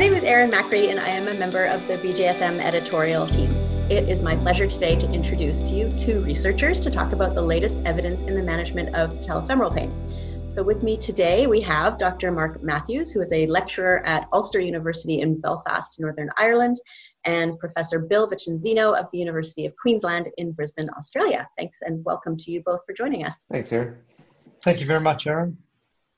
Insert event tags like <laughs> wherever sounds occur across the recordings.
My name is Erin Macri, and I am a member of the BJSM editorial team. It is my pleasure today to introduce to you two researchers to talk about the latest evidence in the management of patellofemoral pain. So, with me today, we have Dr. Mark Matthews, who is a lecturer at Ulster University in Belfast, Northern Ireland, and Professor Bill Vicenzino of the University of Queensland in Brisbane, Australia. Thanks and welcome to you both for joining us. Thanks, Erin. Thank you very much, Erin.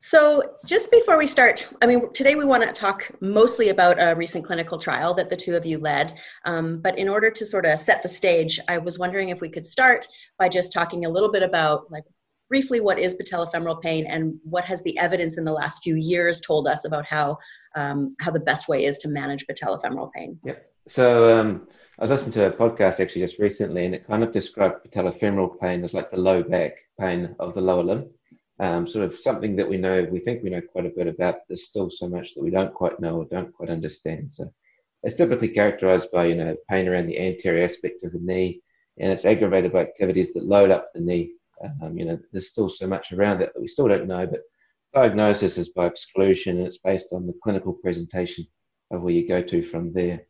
So, just before we start, I mean, today we want to talk mostly about a recent clinical trial that the two of you led. Um, but in order to sort of set the stage, I was wondering if we could start by just talking a little bit about, like, briefly, what is patellofemoral pain and what has the evidence in the last few years told us about how um, how the best way is to manage patellofemoral pain. Yep. So um, I was listening to a podcast actually just recently, and it kind of described patellofemoral pain as like the low back pain of the lower limb um, sort of something that we know, we think we know quite a bit about. There's still so much that we don't quite know or don't quite understand. So it's typically characterized by, you know, pain around the anterior aspect of the knee, and it's aggravated by activities that load up the knee. Um, you know, there's still so much around that that we still don't know, but diagnosis is by exclusion, and it's based on the clinical presentation of where you go to from there.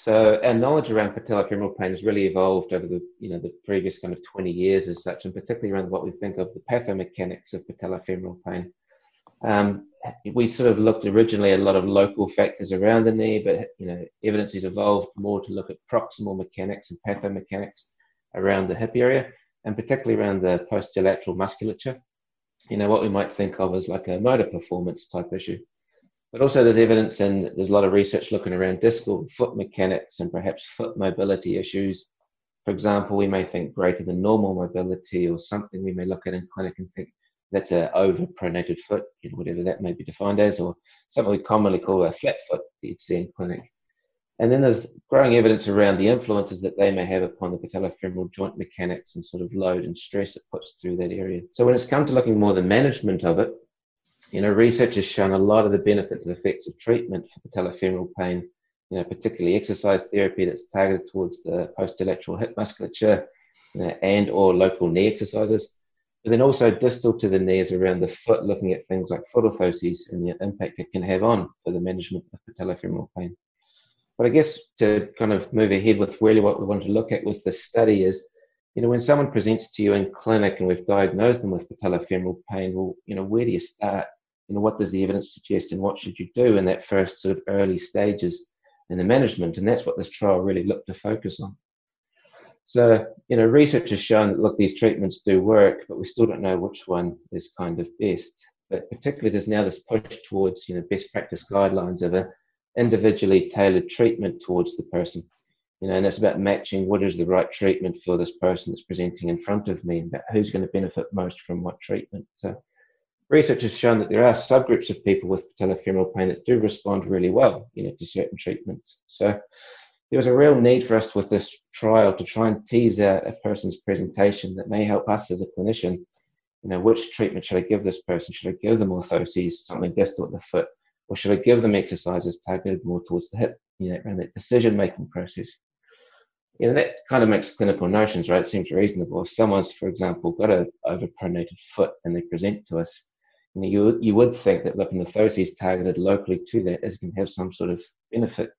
So our knowledge around patellofemoral pain has really evolved over the you know the previous kind of 20 years as such, and particularly around what we think of the pathomechanics of patellofemoral pain. Um, we sort of looked originally at a lot of local factors around the knee, but you know evidence has evolved more to look at proximal mechanics and pathomechanics around the hip area, and particularly around the posterolateral musculature. You know what we might think of as like a motor performance type issue. But also, there's evidence and there's a lot of research looking around distal foot mechanics and perhaps foot mobility issues. For example, we may think greater than normal mobility or something we may look at in clinic and think that's an overpronated foot, you know, whatever that may be defined as, or something we commonly call a flat foot that you'd see in clinic. And then there's growing evidence around the influences that they may have upon the patellofemoral joint mechanics and sort of load and stress it puts through that area. So when it's come to looking more the management of it, you know, research has shown a lot of the benefits and effects of treatment for patellofemoral pain, you know, particularly exercise therapy that's targeted towards the posterolateral hip musculature you know, and or local knee exercises. But then also distal to the knees around the foot, looking at things like foot orthoses and the impact it can have on for the management of patellofemoral pain. But I guess to kind of move ahead with really what we want to look at with this study is you know, when someone presents to you in clinic and we've diagnosed them with patellofemoral pain, well, you know, where do you start? You know, what does the evidence suggest and what should you do in that first sort of early stages in the management? And that's what this trial really looked to focus on. So, you know, research has shown that, look, these treatments do work, but we still don't know which one is kind of best. But particularly there's now this push towards, you know, best practice guidelines of a individually tailored treatment towards the person you know, and it's about matching what is the right treatment for this person that's presenting in front of me, and about who's going to benefit most from what treatment. So, research has shown that there are subgroups of people with patellofemoral pain that do respond really well, you know, to certain treatments. So, there was a real need for us with this trial to try and tease out a person's presentation that may help us as a clinician. You know, which treatment should I give this person? Should I give them orthoses, something distal at the foot, or should I give them exercises targeted more towards the hip? You know, around that decision-making process you know, that kind of makes clinical notions, right? It seems reasonable. If someone's, for example, got a overpronated foot and they present to us, you know, you, you would think that at orthoses targeted locally to that is going to have some sort of benefit.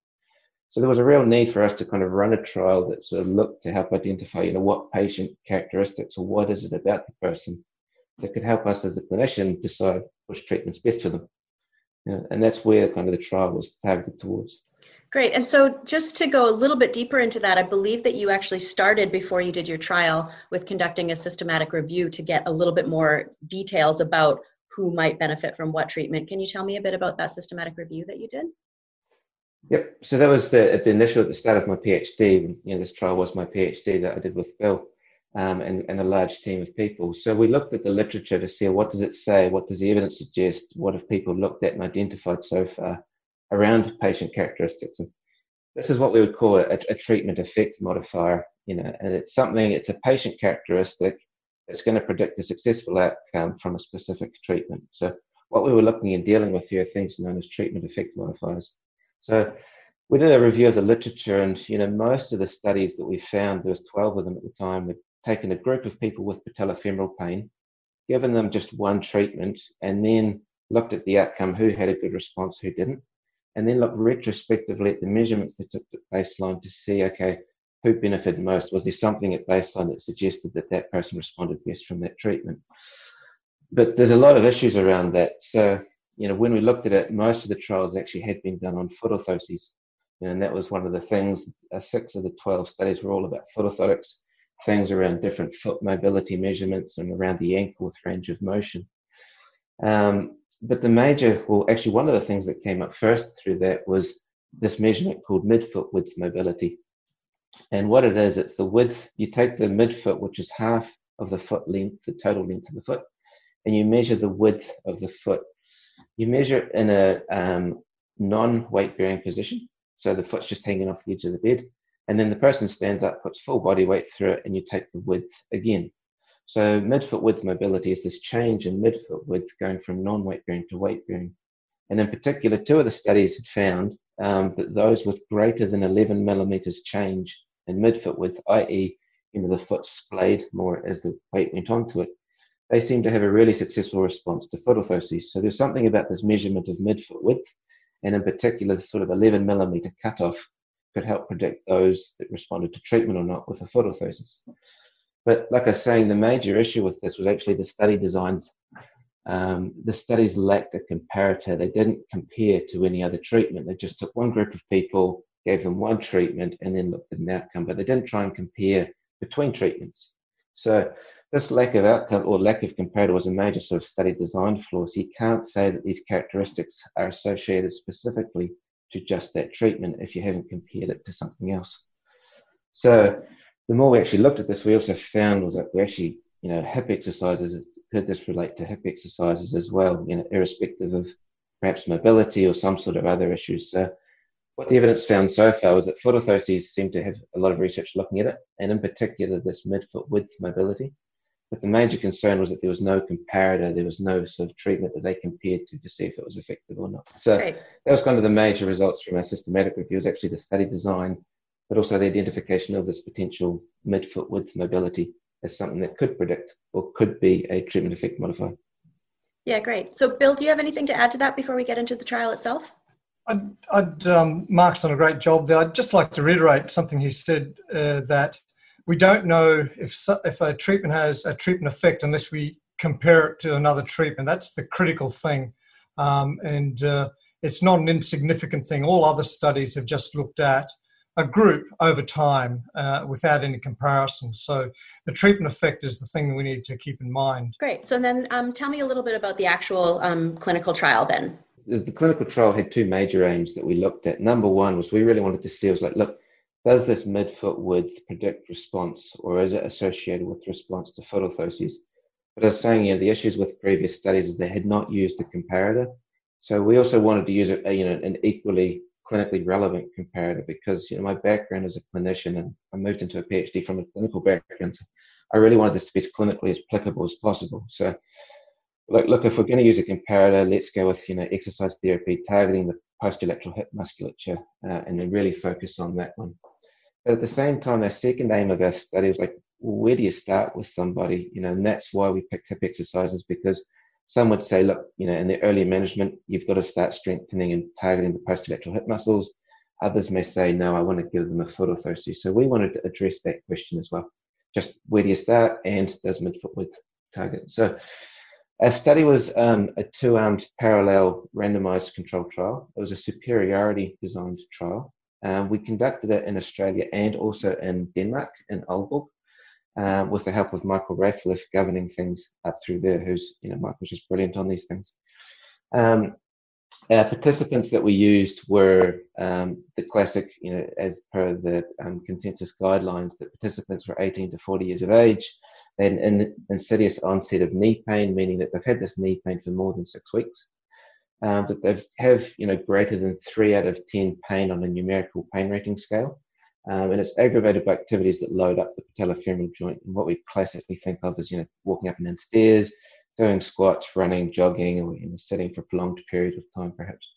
So there was a real need for us to kind of run a trial that sort of looked to help identify, you know, what patient characteristics or what is it about the person that could help us as a clinician decide which treatment's best for them. You know, and that's where kind of the trial was targeted towards. Great. And so, just to go a little bit deeper into that, I believe that you actually started before you did your trial with conducting a systematic review to get a little bit more details about who might benefit from what treatment. Can you tell me a bit about that systematic review that you did? Yep. So that was the at the initial at the start of my PhD. You know, this trial was my PhD that I did with Bill um, and, and a large team of people. So we looked at the literature to see what does it say, what does the evidence suggest, what have people looked at and identified so far around patient characteristics. And this is what we would call a, a treatment effect modifier, you know, and it's something, it's a patient characteristic that's going to predict a successful outcome from a specific treatment. So what we were looking and dealing with here are things known as treatment effect modifiers. So we did a review of the literature and, you know, most of the studies that we found, there was 12 of them at the time, had taken a group of people with patellofemoral pain, given them just one treatment, and then looked at the outcome, who had a good response, who didn't and then look retrospectively at the measurements that took at baseline to see, okay, who benefited most? Was there something at baseline that suggested that that person responded best from that treatment? But there's a lot of issues around that. So, you know, when we looked at it, most of the trials actually had been done on foot orthoses. You know, and that was one of the things, uh, six of the 12 studies were all about foot orthotics, things around different foot mobility measurements and around the ankle with range of motion. Um, but the major, well, actually, one of the things that came up first through that was this measurement called midfoot width mobility. And what it is, it's the width, you take the midfoot, which is half of the foot length, the total length of the foot, and you measure the width of the foot. You measure it in a um, non weight bearing position. So the foot's just hanging off the edge of the bed. And then the person stands up, puts full body weight through it, and you take the width again. So midfoot width mobility is this change in midfoot width going from non-weight bearing to weight bearing. And in particular, two of the studies had found um, that those with greater than 11 millimeters change in midfoot width, i.e., you know, the foot splayed more as the weight went onto it, they seem to have a really successful response to foot orthoses. So there's something about this measurement of midfoot width, and in particular, the sort of 11 millimeter cutoff could help predict those that responded to treatment or not with a foot orthosis. But like I was saying, the major issue with this was actually the study designs. Um, the studies lacked a comparator. They didn't compare to any other treatment. They just took one group of people, gave them one treatment, and then looked at an outcome. But they didn't try and compare between treatments. So this lack of outcome or lack of comparator was a major sort of study design flaw. So you can't say that these characteristics are associated specifically to just that treatment if you haven't compared it to something else. So the more we actually looked at this, we also found was that we actually, you know, hip exercises, could this relate to hip exercises as well, you know, irrespective of perhaps mobility or some sort of other issues. So what the evidence found so far was that foot orthoses seem to have a lot of research looking at it, and in particular this midfoot width mobility. But the major concern was that there was no comparator, there was no sort of treatment that they compared to to see if it was effective or not. So that was kind of the major results from our systematic review, was actually the study design but also the identification of this potential midfoot width mobility as something that could predict or could be a treatment effect modifier. Yeah, great. So, Bill, do you have anything to add to that before we get into the trial itself? I'd, I'd um, Mark's done a great job there. I'd just like to reiterate something he said uh, that we don't know if if a treatment has a treatment effect unless we compare it to another treatment. That's the critical thing, um, and uh, it's not an insignificant thing. All other studies have just looked at a group over time uh, without any comparison. So the treatment effect is the thing we need to keep in mind. Great. So then um, tell me a little bit about the actual um, clinical trial then. The, the, clinical trial had two major aims that we looked at. Number one was we really wanted to see, was like, look, does this midfoot width predict response or is it associated with response to foot orthoses? But I was saying, you know, the issues with previous studies is they had not used a comparator. So we also wanted to use a, you know, an equally clinically relevant comparator because you know my background as a clinician and I moved into a PhD from a clinical background. So I really wanted this to be as clinically as applicable as possible. So, look, if we're going to use a comparator, let's go with you know exercise therapy targeting the posterolateral hip musculature uh, and then really focus on that one. But at the same time, our second aim of our study was like, where do you start with somebody? You know, and that's why we picked hip exercises because some would say, look, you know, in the early management, you've got to start strengthening and targeting the posterolateral hip muscles. Others may say, no, I want to give them a foot orthosis. So we wanted to address that question as well. Just where do you start and does midfoot width target? So our study was um, a two-armed parallel randomized controlled trial. It was a superiority designed trial. Um, we conducted it in Australia and also in Denmark, in Aalborg uh, with the help of Michael Rathleff governing things up through there, who's, you know, Michael's just brilliant on these things. Um, our participants that we used were um, the classic, you know, as per the um, consensus guidelines, that participants were 18 to 40 years of age. An insidious onset of knee pain, meaning that they've had this knee pain for more than six weeks. Um, that they have, you know, greater than three out of 10 pain on a numerical pain rating scale. Um, and it's aggravated by activities that load up the patellofemoral joint and what we classically think of as you know walking up and down stairs, doing squats, running, jogging, or you know, sitting for a prolonged period of time perhaps.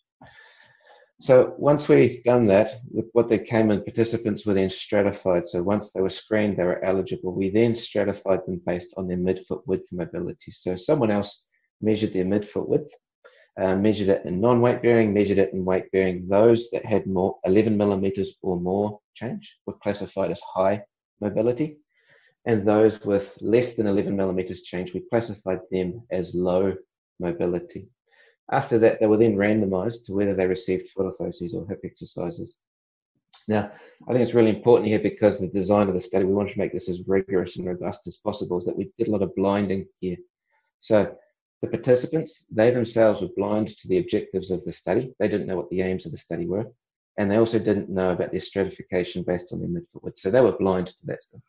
So once we've done that, what they came in, participants were then stratified. So once they were screened, they were eligible. We then stratified them based on their midfoot width mobility. So someone else measured their midfoot width, uh, measured it in non-weight bearing, measured it in weight bearing. Those that had more 11 millimeters or more change were classified as high mobility, and those with less than 11 millimeters change, we classified them as low mobility. After that, they were then randomized to whether they received foot orthoses or hip exercises. Now, I think it's really important here because the design of the study, we wanted to make this as rigorous and robust as possible, is that we did a lot of blinding here. So the participants, they themselves were blind to the objectives of the study. They didn't know what the aims of the study were. And they also didn't know about their stratification based on their midfoot width. So they were blind to that stuff.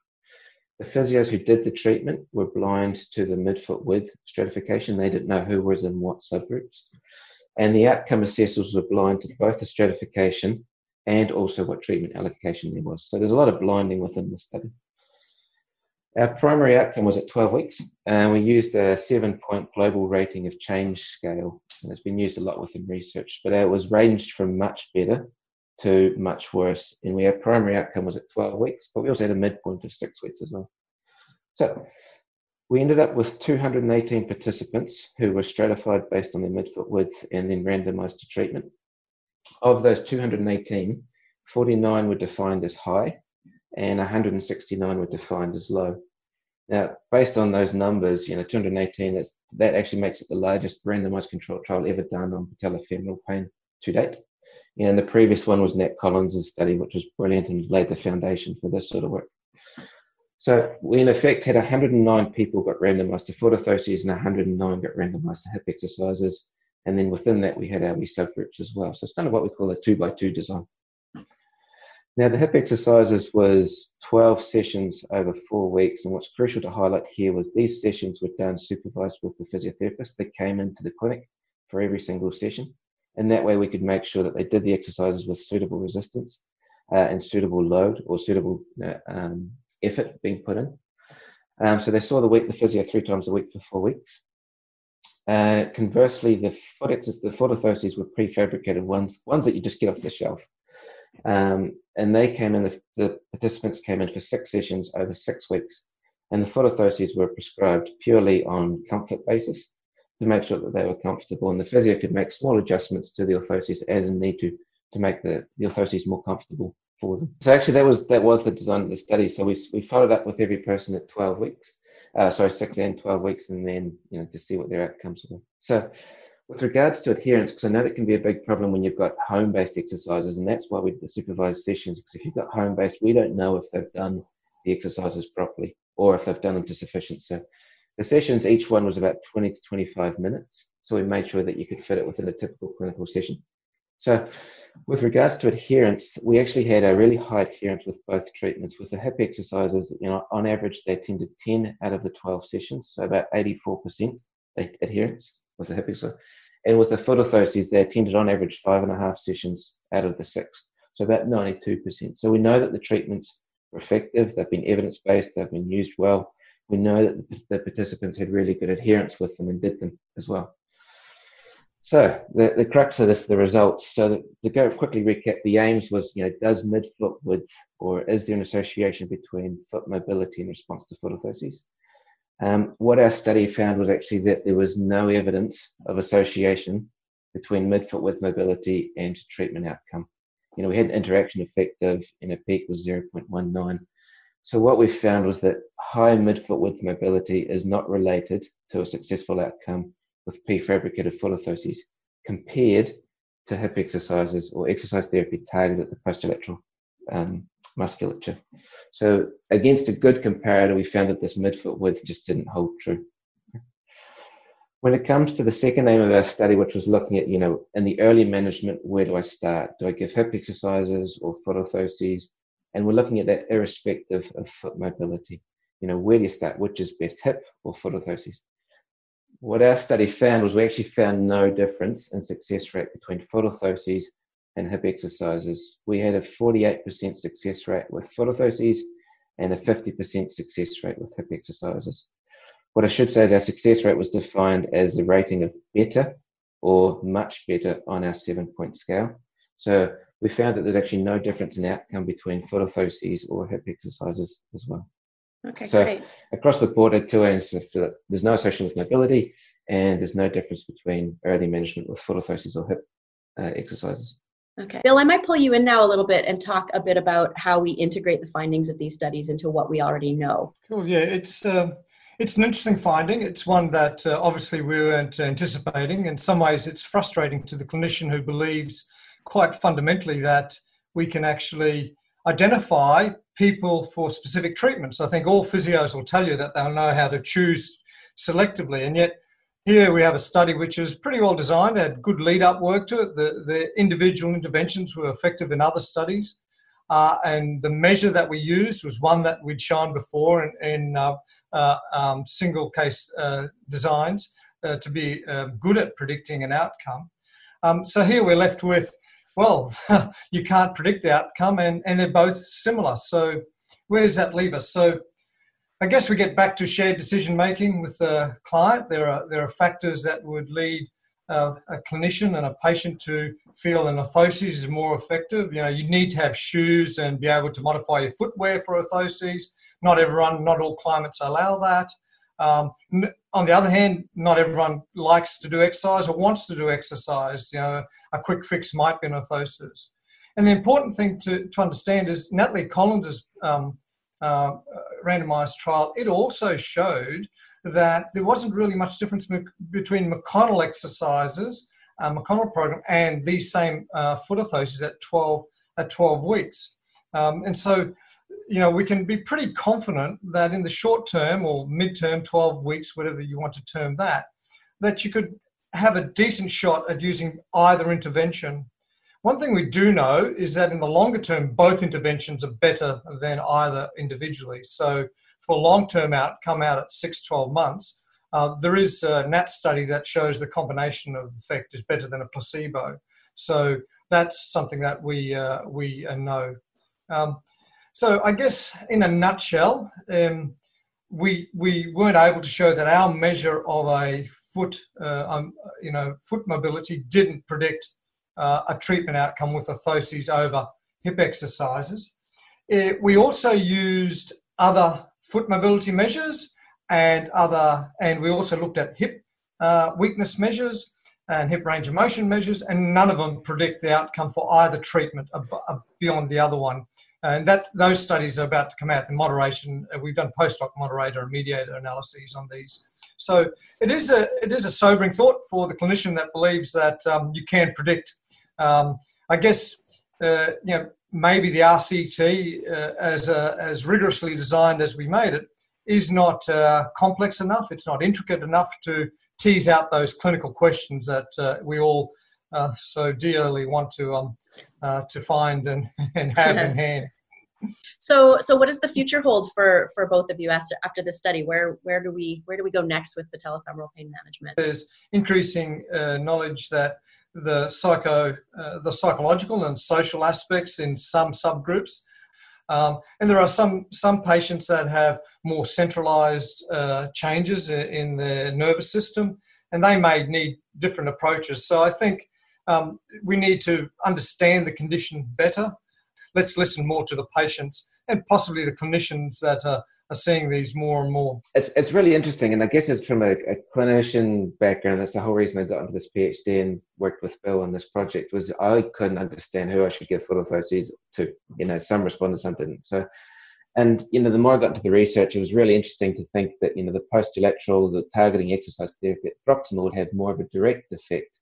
The physios who did the treatment were blind to the midfoot width stratification. They didn't know who was in what subgroups. And the outcome assessors were blind to both the stratification and also what treatment allocation there was. So there's a lot of blinding within the study. Our primary outcome was at 12 weeks, and we used a seven point global rating of change scale. And it's been used a lot within research, but it was ranged from much better to much worse. And we our primary outcome was at 12 weeks, but we also had a midpoint of six weeks as well. So we ended up with 218 participants who were stratified based on their midfoot width and then randomized to treatment. Of those 218, 49 were defined as high and 169 were defined as low. Now, based on those numbers, you know, 218, that's, that actually makes it the largest randomized controlled trial ever done on patellofemoral pain to date. And the previous one was Nat Collins' study, which was brilliant and laid the foundation for this sort of work. So we in effect had 109 people got randomized to foot orthoses and 109 got randomized to hip exercises. And then within that, we had our wee subgroups as well. So it's kind of what we call a two by two design. Now, the hip exercises was 12 sessions over four weeks. And what's crucial to highlight here was these sessions were done supervised with the physiotherapist that came into the clinic for every single session. And that way we could make sure that they did the exercises with suitable resistance uh, and suitable load or suitable uh, um, effort being put in. Um, so they saw the week, the physio three times a week for four weeks. Uh, conversely, the foot exercises, the foot orthoses were prefabricated ones, ones that you just get off the shelf. Um, and they came in, the, the, participants came in for six sessions over six weeks. And the foot orthoses were prescribed purely on comfort basis to make sure that they were comfortable. And the physio could make small adjustments to the orthoses as need to to make the, the orthoses more comfortable for them. So actually, that was that was the design of the study. So we we followed up with every person at 12 weeks, uh, sorry, six and 12 weeks, and then you know to see what their outcomes were. So with regards to adherence, because I know that can be a big problem when you've got home-based exercises, and that's why we do the supervised sessions. Because if you've got home-based, we don't know if they've done the exercises properly or if they've done them to sufficiency. So the sessions, each one was about 20 to 25 minutes. So we made sure that you could fit it within a typical clinical session. So with regards to adherence, we actually had a really high adherence with both treatments. With the hip exercises, you know, on average, they attended 10 out of the 12 sessions, so about 84% adherence with the hip exercise. And with the foot orthoses, they attended on average five and a half sessions out of the six, so about 92%. So we know that the treatments are effective, they've been evidence based, they've been used well. We know that the participants had really good adherence with them and did them as well. So the, the crux of this, the results. So the, to go quickly recap, the aims was, you know, does midfoot width or is there an association between foot mobility and response to foot orthoses? Um, what our study found was actually that there was no evidence of association between midfoot width mobility and treatment outcome. You know, we had an interaction effect of in a peak was 0.19. So what we found was that high midfoot width mobility is not related to a successful outcome with prefabricated foot orthoses compared to hip exercises or exercise therapy targeted at the posterolateral um, musculature. So against a good comparator, we found that this midfoot width just didn't hold true. When it comes to the second aim of our study, which was looking at, you know, in the early management, where do I start? Do I give hip exercises or foot orthoses? And we're looking at that irrespective of foot mobility. You know, where do you start? Which is best, hip or foot orthoses? What our study found was we actually found no difference in success rate between foot orthoses and hip exercises. We had a 48% success rate with foot orthoses and a 50% success rate with hip exercises. What I should say is our success rate was defined as the rating of better or much better on our seven point scale. So we found that there's actually no difference in outcome between foot orthoses or hip exercises as well. Okay, so great. across the board, at two ends, there's no association with mobility, and there's no difference between early management with foot orthosis or hip uh, exercises. Okay. Bill, I might pull you in now a little bit and talk a bit about how we integrate the findings of these studies into what we already know. Cool. Yeah, it's um, it's an interesting finding. It's one that uh, obviously we weren't anticipating. In some ways, it's frustrating to the clinician who believes quite fundamentally that we can actually identify people for specific treatments. I think all physios will tell you that they'll know how to choose selectively, and yet here we have a study which is pretty well designed, had good lead up work to it. The, the individual interventions were effective in other studies. Uh, and the measure that we used was one that we'd shown before in, in uh, uh, um, single case uh, designs uh, to be um, good at predicting an outcome. Um, so here we're left with, well, <laughs> you can't predict the outcome, and, and they're both similar. So where does that leave us? So I guess we get back to shared decision making with the client. There are there are factors that would lead uh, a clinician and a patient to feel an orthosis is more effective. You know, you need to have shoes and be able to modify your footwear for orthoses. Not everyone, not all climates allow that. Um, on the other hand, not everyone likes to do exercise or wants to do exercise. You know, a quick fix might be an orthosis. And the important thing to, to understand is Natalie Collins' um, uh, randomized trial, it also showed that there wasn't really much difference between McConnell exercises, uh, McConnell program, and these same uh, foot orthoses at 12 at 12 weeks. Um, and so, you know, we can be pretty confident that in the short term or mid-term, 12 weeks, whatever you want to term that, that you could have a decent shot at using either intervention one thing we do know is that in the longer term, both interventions are better than either individually. So for long-term outcome out at 6, 12 months, uh, there is a NAT study that shows the combination of effect is better than a placebo. So that's something that we, uh, we uh, know. Um, so I guess in a nutshell, um, we, we weren't able to show that our measure of a foot, uh, um, you know, foot mobility didn't predict uh, a treatment outcome with orthoses over hip exercises. It, we also used other foot mobility measures and other, and we also looked at hip uh, weakness measures and hip range of motion measures, and none of them predict the outcome for either treatment beyond the other one. And that those studies are about to come out. The moderation, uh, we've done post hoc moderator and mediator analyses on these. So it is a it is a sobering thought for the clinician that believes that um, you can predict um, I guess uh, you know maybe the RCT, uh, as as rigorously designed as we made it, is not uh, complex enough. It's not intricate enough to tease out those clinical questions that uh, we all so dearly want to um, to find and, <laughs> and have in <laughs> hand. So, so what does the future hold for for both of you after after this study? Where where do we where do we go next with patellofemoral pain management? There's increasing knowledge that the psycho, uh, the psychological and social aspects in some subgroups. Um, and there are some some patients that have more centralized uh, changes in, in, their nervous system, and they may need different approaches. So I think um, we need to understand the condition better. Let's listen more to the patients and possibly the clinicians that are are seeing these more and more. It's, it's really interesting, and I guess it's from a, a, clinician background. That's the whole reason I got into this PhD and worked with Bill on this project. Was I couldn't understand who I should give orthoses to. You know, some responded, some didn't. So, and you know, the more I got into the research, it was really interesting to think that you know the posterolateral, the targeting exercise therapy, proximal would have more of a direct effect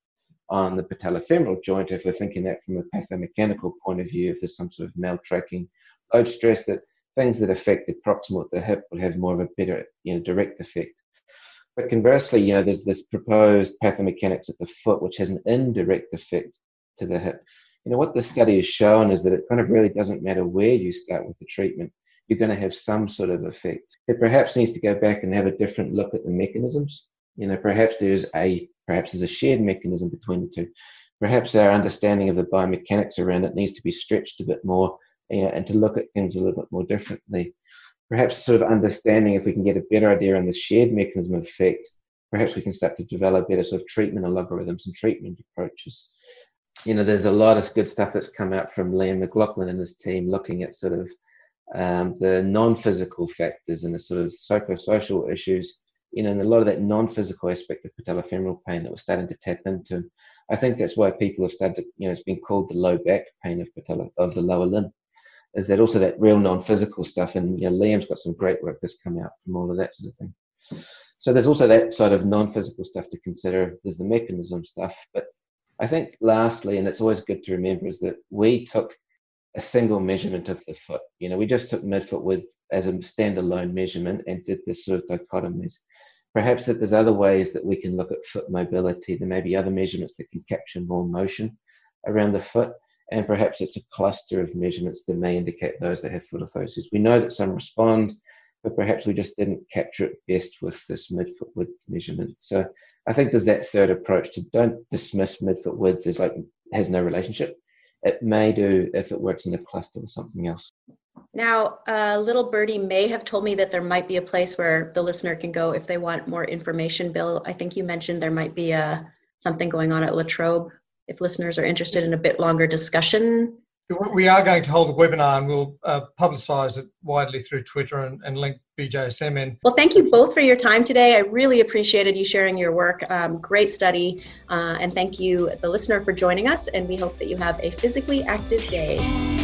on the patellofemoral joint if we're thinking that from a pathomechanical point of view, if there's some sort of maltracking load stress that things that affect the proximal the hip will have more of a better, you know, direct effect. But conversely, you know, there's this proposed pathomechanics at the foot, which has an indirect effect to the hip. You know, what the study has shown is that it kind of really doesn't matter where you start with the treatment, you're going to have some sort of effect. It perhaps needs to go back and have a different look at the mechanisms. You know, perhaps there's a perhaps there's a shared mechanism between the two. Perhaps our understanding of the biomechanics around it needs to be stretched a bit more you know, and to look at things a little bit more differently. Perhaps sort of understanding if we can get a better idea on the shared mechanism of effect, perhaps we can start to develop better sort of treatment algorithms and treatment approaches. You know, there's a lot of good stuff that's come out from Liam Maclachlan and his team looking at sort of um, the non-physical factors and the sort of psychosocial issues you know, and a lot of that non-physical aspect of patellofemoral pain that we're starting to tap into. I think that's why people have started, you know, it's been called the low back pain of patella of the lower limb. Is that also that real non-physical stuff? And you know, Liam's got some great work that's come out from all of that sort of thing. So there's also that sort of non-physical stuff to consider. There's the mechanism stuff, but I think lastly, and it's always good to remember, is that we took a single measurement of the foot. You know, we just took midfoot width as a standalone measurement and did this sort of dichotomies. Perhaps that there's other ways that we can look at foot mobility. There may be other measurements that can capture more motion around the foot, and perhaps it's a cluster of measurements that may indicate those that have foot orthosis. We know that some respond, but perhaps we just didn't capture it best with this midfoot width measurement. So I think there's that third approach to don't dismiss midfoot width as like has no relationship it may do if it works in a cluster with something else. Now, uh, little birdie may have told me that there might be a place where the listener can go if they want more information. Bill, I think you mentioned there might be a, uh, something going on at La Trobe if listeners are interested in a bit longer discussion we are going to hold a webinar and we'll uh, publicise it widely through Twitter and, and, link BJSM in. Well, thank you both for your time today. I really appreciated you sharing your work. Um, great study. Uh, and thank you, the listener, for joining us. And we hope that you have a physically active day.